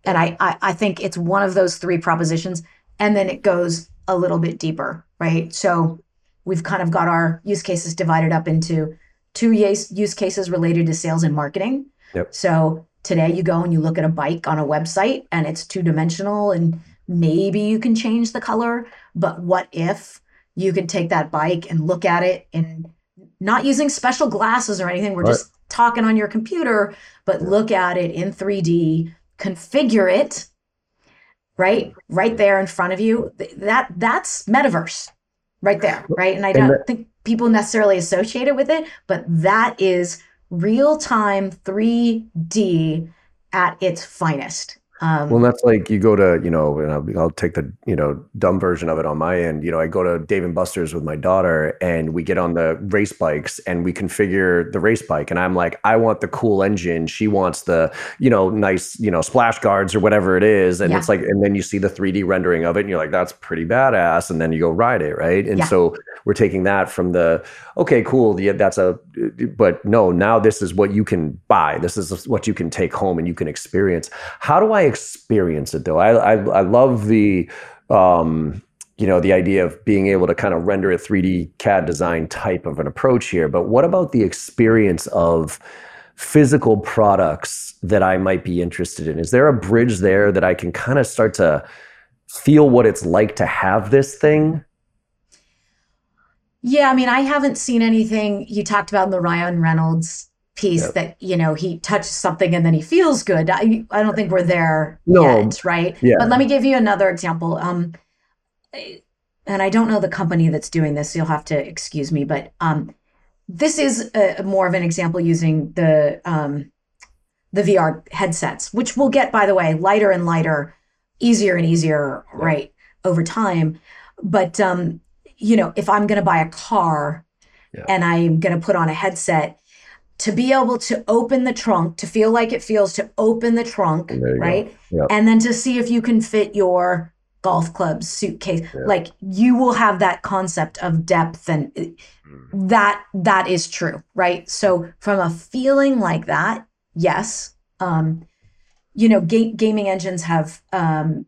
And I, I, I think it's one of those three propositions. And then it goes a little bit deeper, right? So we've kind of got our use cases divided up into two use, cases related to sales and marketing.
Yep.
So today you go and you look at a bike on a website and it's two dimensional and maybe you can change the color. But what if you can take that bike and look at it and not using special glasses or anything. We're right. just talking on your computer, but look at it in 3D, configure it right right there in front of you. That that's metaverse right there, right? And I don't and that, think people necessarily associate it with it, but that is real-time 3D at its finest.
Um, well, that's like you go to, you know, and I'll, I'll, take the, you know, dumb version of it on my end. You know, I go to Dave and Buster's with my daughter and we get on the race bikes and we configure the race bike. And I'm like, I want the cool engine. She wants the, you know, nice, you know, splash guards or whatever it is. And yeah. it's like, and then you see the 3D rendering of it and you're like, that's pretty badass. And then you go ride it. Right. And yeah. so we're taking that from the, okay, cool. Yeah, that's a, but no, now this is what you can buy. This is what you can take home and you can experience. How do I experience it though. I I, I love the um, you know the idea of being able to kind of render a 3D CAD design type of an approach here. But what about the experience of physical products that I might be interested in? Is there a bridge there that I can kind of start to feel what it's like to have this thing?
Yeah, I mean, I haven't seen anything you talked about in the Ryan Reynolds piece yep. that you know he touches something and then he feels good i, I don't think we're there no. yet right
yeah.
but let me give you another example um and i don't know the company that's doing this so you'll have to excuse me but um this is a, more of an example using the um the vr headsets which will get by the way lighter and lighter easier and easier yeah. right over time but um you know if i'm going to buy a car yeah. and i'm going to put on a headset to be able to open the trunk, to feel like it feels to open the trunk, right? Yep. And then to see if you can fit your golf clubs, suitcase. Yep. Like you will have that concept of depth and mm. that that is true, right? So from a feeling like that, yes. Um, you know, ga- gaming engines have um,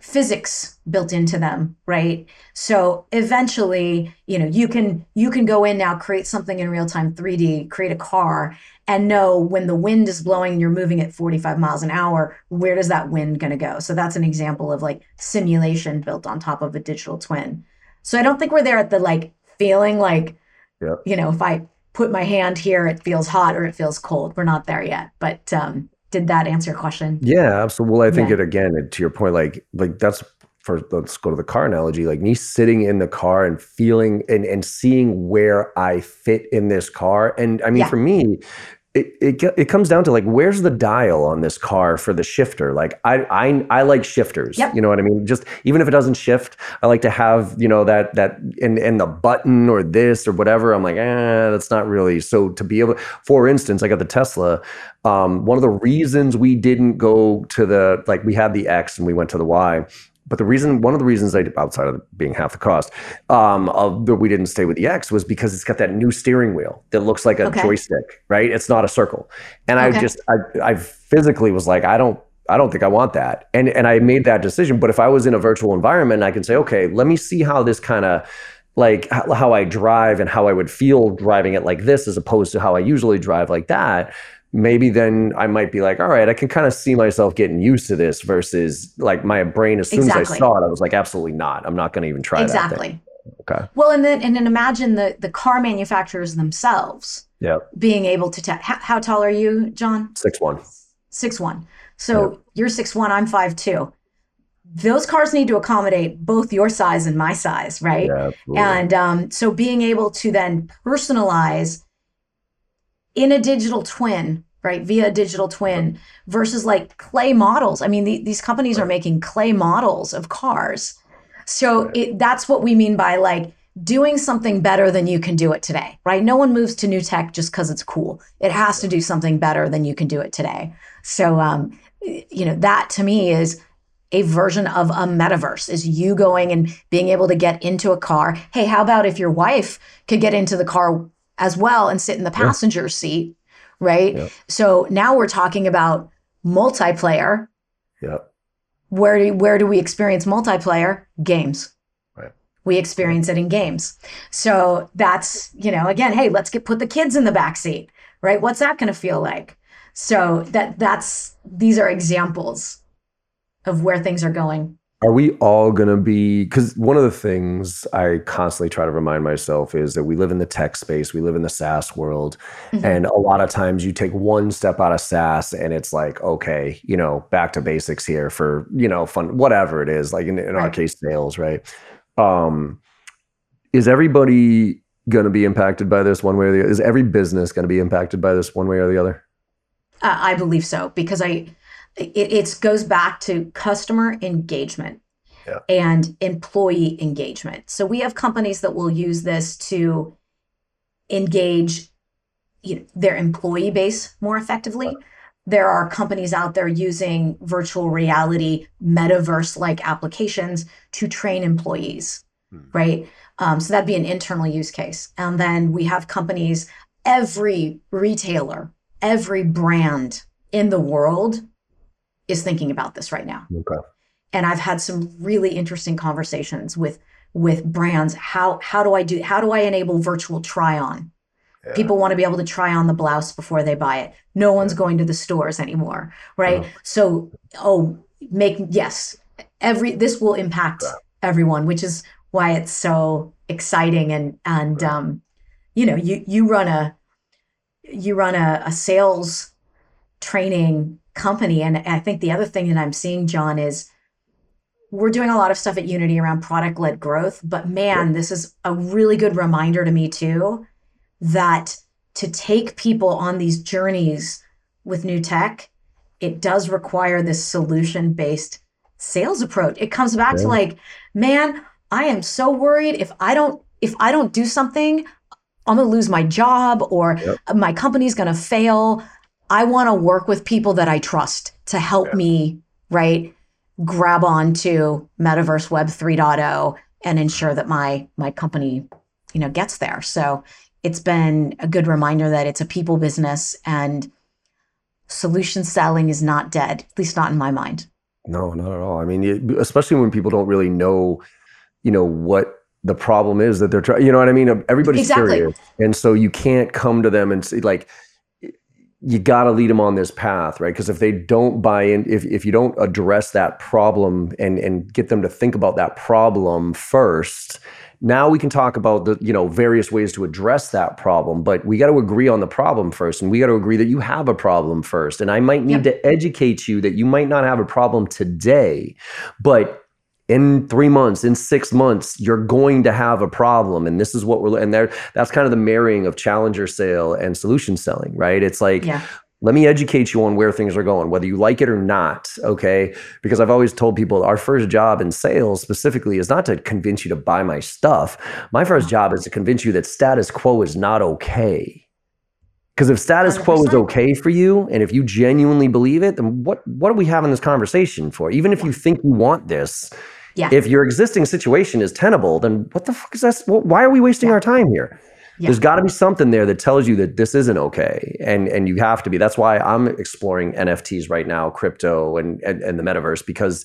physics built into them right? So eventually you know you can you can go in now create something in real time 3d create a car and know when the wind is blowing and you're moving at 45 miles an hour where does that wind going to go? So that's an example of like simulation built on top of a digital twin. So i don't think we're there at the like feeling like yep. you know if i put my hand here it feels hot or it feels cold. We're not there yet but um did that answer your question?
Yeah, absolutely. Well, I think yeah. it again to your point, like like that's for let's go to the car analogy. Like me sitting in the car and feeling and and seeing where I fit in this car. And I mean, yeah. for me, it, it it comes down to like where's the dial on this car for the shifter like i i, I like shifters yep. you know what i mean just even if it doesn't shift i like to have you know that that and and the button or this or whatever i'm like eh that's not really so to be able for instance i got the tesla um, one of the reasons we didn't go to the like we had the x and we went to the y but the reason, one of the reasons I, outside of being half the cost, um, of that we didn't stay with the X was because it's got that new steering wheel that looks like a
Okay.
joystick, right? It's not a circle. And I just, I, I physically was like, I don't, I don't think I want that. And and I made that decision. But if I was in a virtual environment, I can say, okay, let me see how this kind of like how I drive and how I would feel driving it like this as opposed to how I usually drive like that. Maybe then I might be like, all right, I can kind of see myself getting used to this versus like my brain as soon as I saw it, I was like, absolutely not. I'm not going to even try that.
exactly.
Okay.
Well, and then and then imagine the the car manufacturers themselves
Yeah.
being able to. Ta- how, how tall are you, John?
Six one.
Six one. So you're six one. I'm five two. Those cars need to accommodate both your size and my size, right?
Yeah. absolutely.
And um, so being able to then personalize in a digital twin, right, via a digital twin versus like clay models. I mean, the, these companies are making clay models of cars. So it, that's what we mean by like doing something better than you can do it today, right? No one moves to new tech just because it's cool. It has to do something better than you can do it today. So, um, you know, that to me is a version of a metaverse is you going and being able to get into a car. Hey, how about if your wife could get into the car as well and sit in the passenger seat, right?
Yeah.
So now we're talking about multiplayer.
yeah.
Where do, where do we experience multiplayer? Games.
Right.
We experience it in games. So that's, you know, again, hey, let's get put the kids in the back seat, right? What's that going to feel like? So that that's these are examples of where things are going.
Are we all going to be? Because one of the things I constantly try to remind myself is that we live in the tech space, we live in the SaaS world.
Mhm.
And a lot of times you take one step out of SaaS and it's like, okay, you know, back to basics here for, you know, fun, whatever it is, like in, in our case, sales, right? Um, is everybody going to be impacted by this one way or the other? Is every business going to be impacted by this one way or the other?
Uh, I believe so because I it it goes back to customer engagement
Yeah.
and employee engagement. So we have companies that will use this to engage you know, their employee base more effectively. There are companies out there using virtual reality, metaverse like applications to train employees,
Hmm.
right? Um, so that'd be an internal use case. And then we have companies, every retailer, every brand in the world is thinking about this right now
Okay.
and I've had some really interesting conversations with with brands. How how do I do how do I enable virtual try on?
Yeah.
People want to be able to try on the blouse before they buy it. No one's going to the stores anymore, right? So oh, make yes, every this will impact
Yeah.
everyone, which is why it's so exciting and and um, you know you you run a you run a, a sales training company and i think the other thing that i'm seeing john is we're doing a lot of stuff at unity around product led growth but man this is a really good reminder to me too that to take people on these journeys with new tech it does require this solution based sales approach it comes back
Yeah.
to like man i am so worried if i don't if i don't do something i'm going to lose my job or
Yep.
my company's going to fail i want to work with people that i trust to help
Yeah.
me right grab on to metaverse web 3.0 and ensure that my my company you know gets there so it's been a good reminder that it's a people business and solution selling is not dead at least not in my mind
No, not at all. I mean, especially when people don't really know, you know, what the problem is that they're trying. You know what I mean? Everybody's
Exactly.
curious, and so you can't come to them and say like, you got to lead them on this path, right? Because if they don't buy in, if if you don't address that problem and and get them to think about that problem first. Now we can talk about the you know various ways to address that problem, but we got to agree on the problem first, and we got to agree that you have a problem first. And I might need
Yep.
to educate you that you might not have a problem today, but in three months, in six months, you're going to have a problem. And this is what we're and there that's kind of the marrying of challenger sale and solution selling, right? It's like
yeah
let me educate you on where things are going, whether you like it or not. Okay. Because I've always told people our first job in sales specifically is not to convince you to buy my stuff. My first job is to convince you that status quo is not okay. Because if status quo is okay for you, and if you genuinely believe it, then what what are we having this conversation for? Even if you think you want this,
Yeah.
If your existing situation is tenable, then what the fuck is that? Why are we wasting
Yeah.
our time here?
Yeah.
There's got to be something there that tells you that this isn't okay, and and you have to be. That's why I'm exploring NFTs right now, crypto, and and, and the metaverse because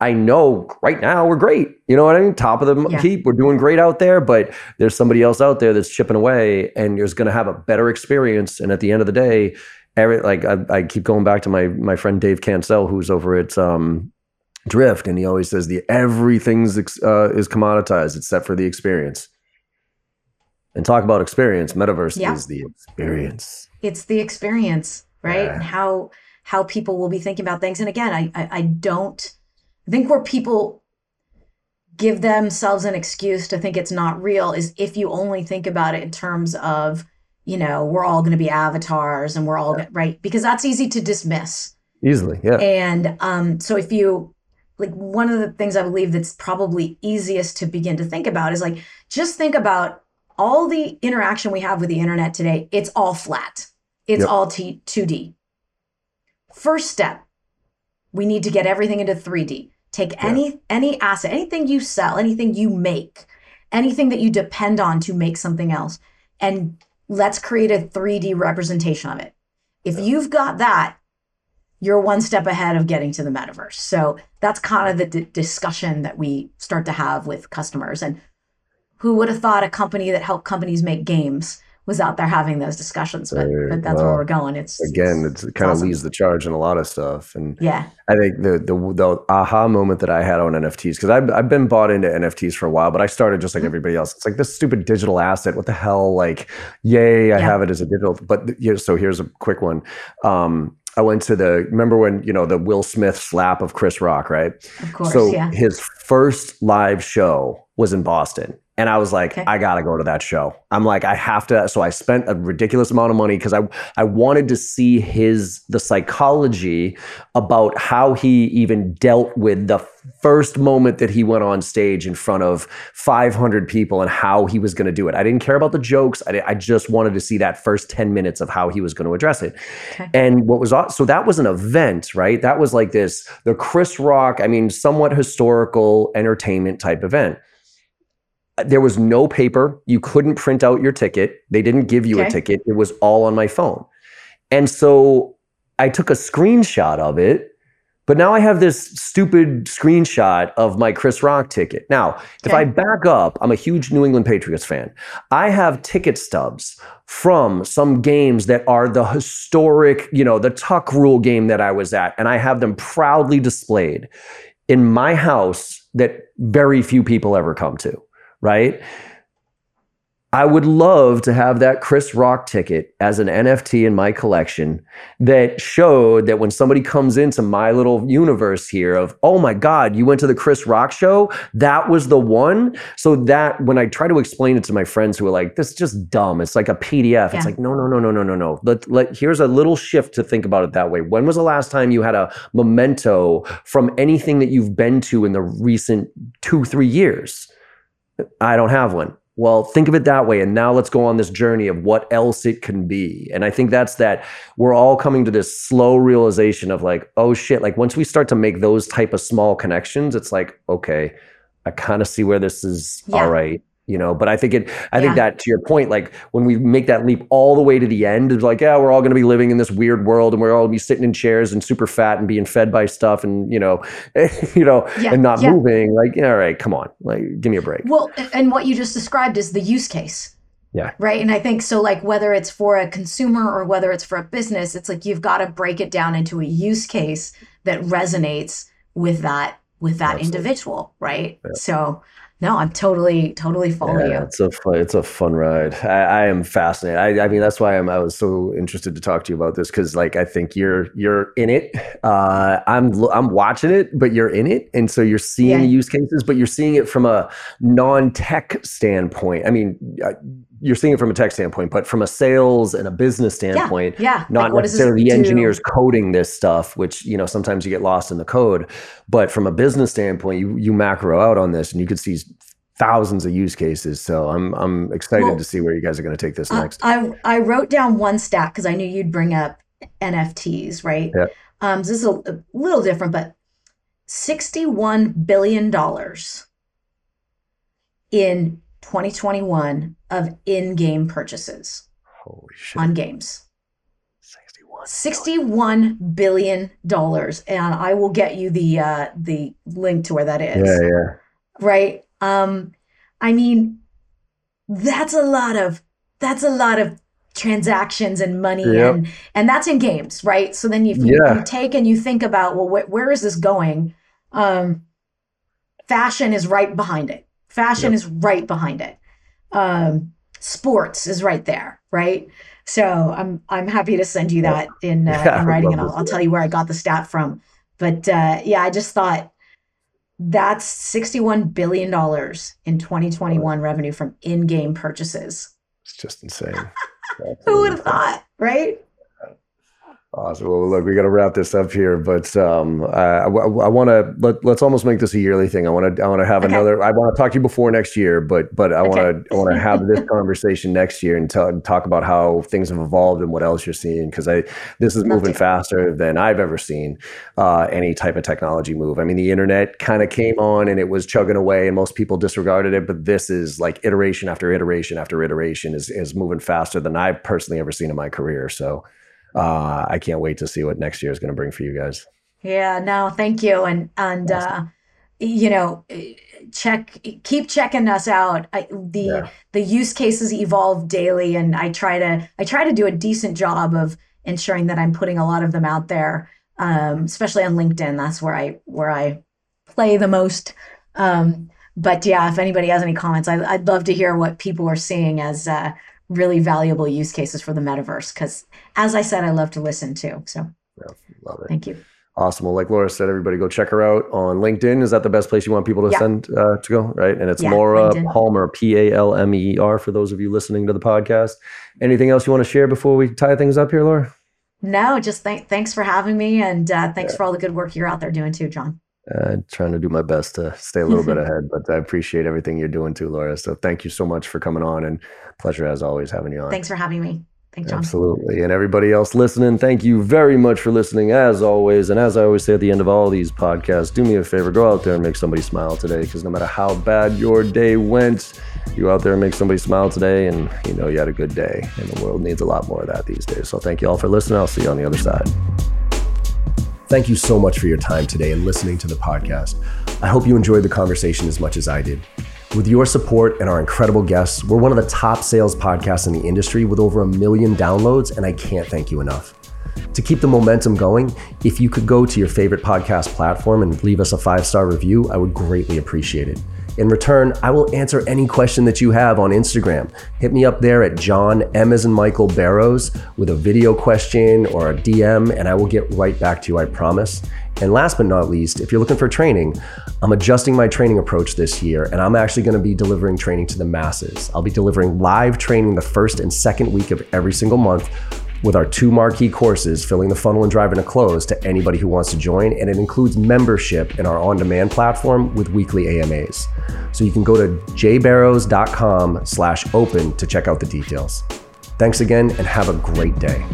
I know right now we're great. You know what I mean? Top of the
Yeah.
heap, we're doing great out there, but there's somebody else out there that's chipping away, and you're going to have a better experience. And at the end of the day, every like I, I keep going back to my my friend Dave Cancel, who's over at um, Drift, and he always says the everything's uh, is commoditized except for the experience. And talk about experience, metaverse
Yeah.
is the experience.
it's the experience right
Yeah.
and how how people will be thinking about things and again I, I i don't i think where people give themselves an excuse to think it's not real is if you only think about it in terms of you know we're all going to be avatars and we're all gonna, right because that's easy to dismiss
Easily, yeah.
and um, so if you like one of the things I believe that's probably easiest to begin to think about is like just think about all the interaction we have with the internet today. It's all flat. It's
Yep.
all T- 2D. First step, we need to get everything into 3D. Take
Yeah.
any any asset, anything you sell, anything you make, anything that you depend on to make something else, and let's create a 3D representation of it. If you've got that, you're one step ahead of getting to the metaverse. So that's kind of the d- discussion that we start to have with customers. And who would have thought a company that helped companies make games was out there having those discussions? But, but that's where we're going. It's
Again, it's, it kind of
awesome.
leads the charge in a lot of stuff, and
yeah,
I think the the the aha moment that I had on NFTs because I've I've been bought into NFTs for a while, but I started just like
Mhm.
everybody else. It's like this stupid digital asset. What the hell? Like, yay, I
Yeah.
have it as a digital. But so here's a quick one. Um, I went to the remember when you know the Will Smith slap of Chris Rock, right?
of course.
so
yeah.
his first live show was in Boston. And I was like,
Okay.
I gotta go to that show. I'm like, I have to. So I spent a ridiculous amount of money because I I wanted to see his the psychology about how he even dealt with the first moment that he went on stage in front of 500 people and how he was going to do it. I didn't care about the jokes. I, I just wanted to see that first 10 minutes of how he was going to address it.
Okay.
And what was so that was an event, right? That was like this the Chris Rock, I mean, somewhat historical entertainment type event. There was no paper. You couldn't print out your ticket. They didn't give you
Okay.
a ticket. It was all on my phone. And so I took a screenshot of it, but now I have this stupid screenshot of my Chris Rock ticket. Now, if I back up, I'm a huge New England Patriots fan. I have ticket stubs from some games that are the historic, you know, the tuck rule game that I was at, and I have them proudly displayed in my house that very few people ever come to, right? I would love to have that Chris Rock ticket as an NFT in my collection that showed that when somebody comes into my little universe here of, oh my God, you went to the Chris Rock show? That was the one. So that when I try to explain it to my friends who are like, this is just dumb. It's like a PDF.
Yeah.
It's like, no, no, no, no, no, no, no. Let, let, here's a little shift to think about it that way. When was the last time you had a memento from anything that you've been to in the recent two, three years? I don't have one. Well, think of it that way. And now let's go on this journey of what else it can be. And I think that's that we're all coming to this slow realization of like, oh shit, like once we start to make those type of small connections, it's like, okay, I kind of see where this is
Yeah.
all right. You know, but I think it, I think that to your point, like when we make that leap all the way to the end, it's like, yeah, we're all going to be living in this weird world and we're all going to be sitting in chairs and super fat and being fed by stuff and, you know, you know,
Yeah,
and not
yeah.
moving. Like, all right, come on, like, give me a break.
Well, and what you just described is the use case.
Yeah.
Right. And I think so, like, whether it's for a consumer or whether it's for a business, it's like you've got to break it down into a use case that resonates with that with that
Absolutely.
individual. Right.
Yeah.
So no, I'm totally, totally follow
Yeah,
you.
it's a fun, it's a fun ride. I, I am fascinated. I, I mean, that's why I'm, I was so interested to talk to you about this because, like, I think you're you're in it. Uh, I'm I'm watching it, but you're in it, and so you're seeing
Yeah.
the use cases, but you're seeing it from a non-tech standpoint. I mean, uh, you're seeing it from a tech standpoint, but from a sales and a business standpoint,
Yeah.
not
Like,
necessarily the
do?
engineers coding this stuff, which you know sometimes you get lost in the code. But from a business standpoint, you you macro out on this, and you could see thousands of use cases. So I'm I'm excited
Well,
to see where you guys are going to take this next.
I I wrote down one stat because I knew you'd bring up NFTs, right?
Yeah.
Um, so this is a, a little different, but $61 billion in 2021 of in game purchases
Holy shit.
on games.
61.
$61 billion. And I will get you the uh, the link to where that is.
Yeah, yeah.
Right? Um, I mean, that's a lot of that's a lot of transactions and money
Yep.
and and that's in games right so then if you,
Yeah.
you take and you think about well wh- where is this going um fashion is right behind it fashion
Yep.
is right behind it. Um sports is right there right? So i'm i'm happy to send you that in, uh,
Yeah,
in writing and I'll, I'll tell you where i got the stat from. But uh yeah i just thought that's 61 billion dollars in 2021 revenue from in-game purchases.
It's just insane.
who would have thought right
Awesome. Well, look, we got to wrap this up here, but um, I, want to let let's almost make this a yearly thing. I want to I want to have
Okay.
another. I want to talk to you before next year, but but I want to I want to have this conversation next year and talk about how things have evolved and what else you're seeing because I this is moving faster than I've ever seen uh, any type of technology move. I mean, the internet kind of came on and it was chugging away, and most people disregarded it, but this is like iteration after iteration after iteration is is moving faster than I've personally ever seen in my career. So uh, I can't wait to see what next year is going to bring for you guys.
Yeah, no, thank you. And and uh you know, check keep checking us out. I, the
Yeah.
the use cases evolve daily and I try to I try to do a decent job of ensuring that I'm putting a lot of them out there. Um especially on LinkedIn. That's where I where I play the most. Um but yeah, if anybody has any comments, I, I'd love to hear what people are seeing as uh, really valuable use cases for the metaverse. Because as I said, I love to listen too. So
Love it.
thank you.
Awesome. Well, like Laura said, everybody go check her out on LinkedIn. Is that the best place you want people to
Yeah.
send uh, to go? Right. And it's
Yeah,
Laura
LinkedIn.
Palmer, P A L M E R, for those of you listening to the podcast. Anything else you want to share before we tie things up here, Laura?
No, just thank thanks for having me, and uh, thanks for all the good work you're out there doing too, John.
Uh, trying to do my best to stay a little bit ahead, but I appreciate everything you're doing too, Laura. So thank you so much for coming on and pleasure as always having you on.
Thanks for having me. Thanks, John.
Absolutely. And everybody else listening, thank you very much for listening as always. And as I always say at the end of all these podcasts, do me a favor, go out there and make somebody smile today because no matter how bad your day went, you out there and make somebody smile today and you know you had a good day. And the world needs a lot more of that these days. So thank you all for listening. I'll see you on the other side. Thank you so much for your time today and listening to the podcast. I hope you enjoyed the conversation as much as I did. With your support and our incredible guests, we're one of the top sales podcasts in the industry with over a million downloads, and I can't thank you enough. To keep the momentum going, if you could go to your favorite podcast platform and leave us a five star review, I would greatly appreciate it. In return, I will answer any question that you have on Instagram. Hit me up there at John M as in Michael Barrows with a video question or a DM, and I will get right back to you, I promise. And last but not least, if you're looking for training, I'm adjusting my training approach this year, and I'm actually to be delivering training to the masses. I'll be delivering live training the first and second week of every single month with our two marquee courses, Filling the Funnel and Driving to Close, to anybody who wants to join. And it includes membership in our on demand platform with weekly AMAs. So you can go to jbarrows.com slash open to check out the details. Thanks again and have a great day.